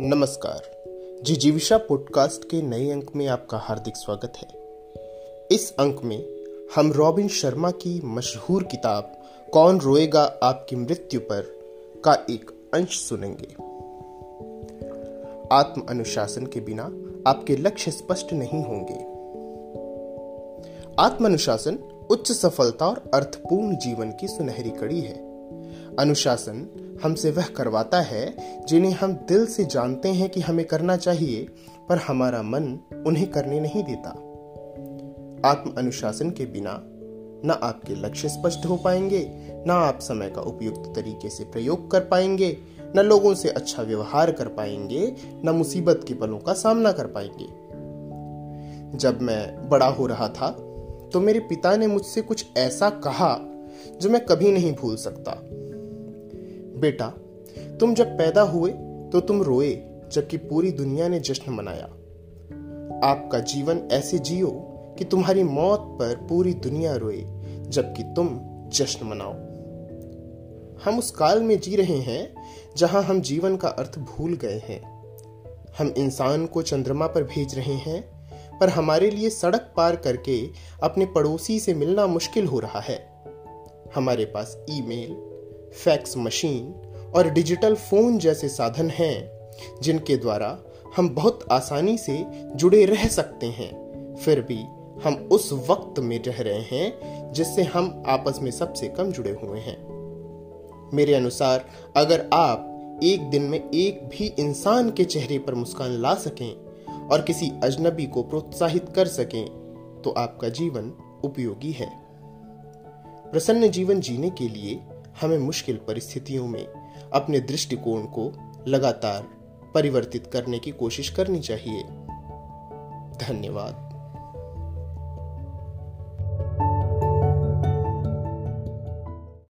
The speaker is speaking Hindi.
नमस्कार। जिजीविशा पॉडकास्ट के नए अंक में आपका हार्दिक स्वागत है। इस अंक में हम रॉबिन शर्मा की मशहूर किताब, कौन रोएगा आपकी मृत्यु पर, का एक अंश सुनेंगे। आत्म अनुशासन के बिना आपके लक्ष्य स्पष्ट नहीं होंगे। आत्म अनुशासन उच्च सफलता और अर्थपूर्ण जीवन की सुनहरी कड़ी है। अनुशासन हमसे वह करवाता है, जिन्हें हम दिल से जानते हैं कि हमें करना चाहिए, पर हमारा मन उन्हें करने नहीं देता। आत्म अनुशासन के बिना न आपके लक्ष्य स्पष्ट हो पाएँगे, न आप समय का उपयुक्त तरीके से प्रयोग कर पाएँगे, न लोगों से अच्छा व्यवहार कर पाएँगे, न मुसीबत के पलों का सामना कर पाएँगे। जब मैं बड़ा हो रहा था तो मेरे पिता ने मुझसे कुछ ऐसा कहा जो मैं कभी नहीं भूल सकता। बेटा, तुम जब पैदा हुए तो तुम रोए, जबकि पूरी दुनिया ने जश्न मनाया। आपका जीवन ऐसे जियो कि तुम्हारी मौत पर पूरी दुनिया रोए, जबकि तुम जश्न मनाओ। हम उस काल में जी रहे हैं, जहाँ हम जीवन का अर्थ भूल गए हैं। हम इंसान को चंद्रमा पर भेज रहे हैं, पर हमारे लिए सड़क पार करके अपने पड़ोसी से मिलना मुश्किल हो रहा है। हमारे पास ईमेल फैक्स मशीन और डिजिटल फ़ोन जैसे साधन हैं, जिनके द्वारा हम बहुत आसानी से जुड़े रह सकते हैं। फिर भी हम उस वक्त में रह रहे हैं, जिससे हम आपस में सबसे कम जुड़े हुए हैं। मेरे अनुसार, अगर आप एक दिन में एक भी इंसान के चेहरे पर मुस्कान ला सकें और किसी अजनबी को प्रोत्साहित कर सकें तो आपका जीवन उपयोगी है। प्रसन्न जीवन जीने के लिए हमें मुश्किल परिस्थितियों में अपने दृष्टिकोण को लगातार परिवर्तित करने की कोशिश करनी चाहिए। धन्यवाद।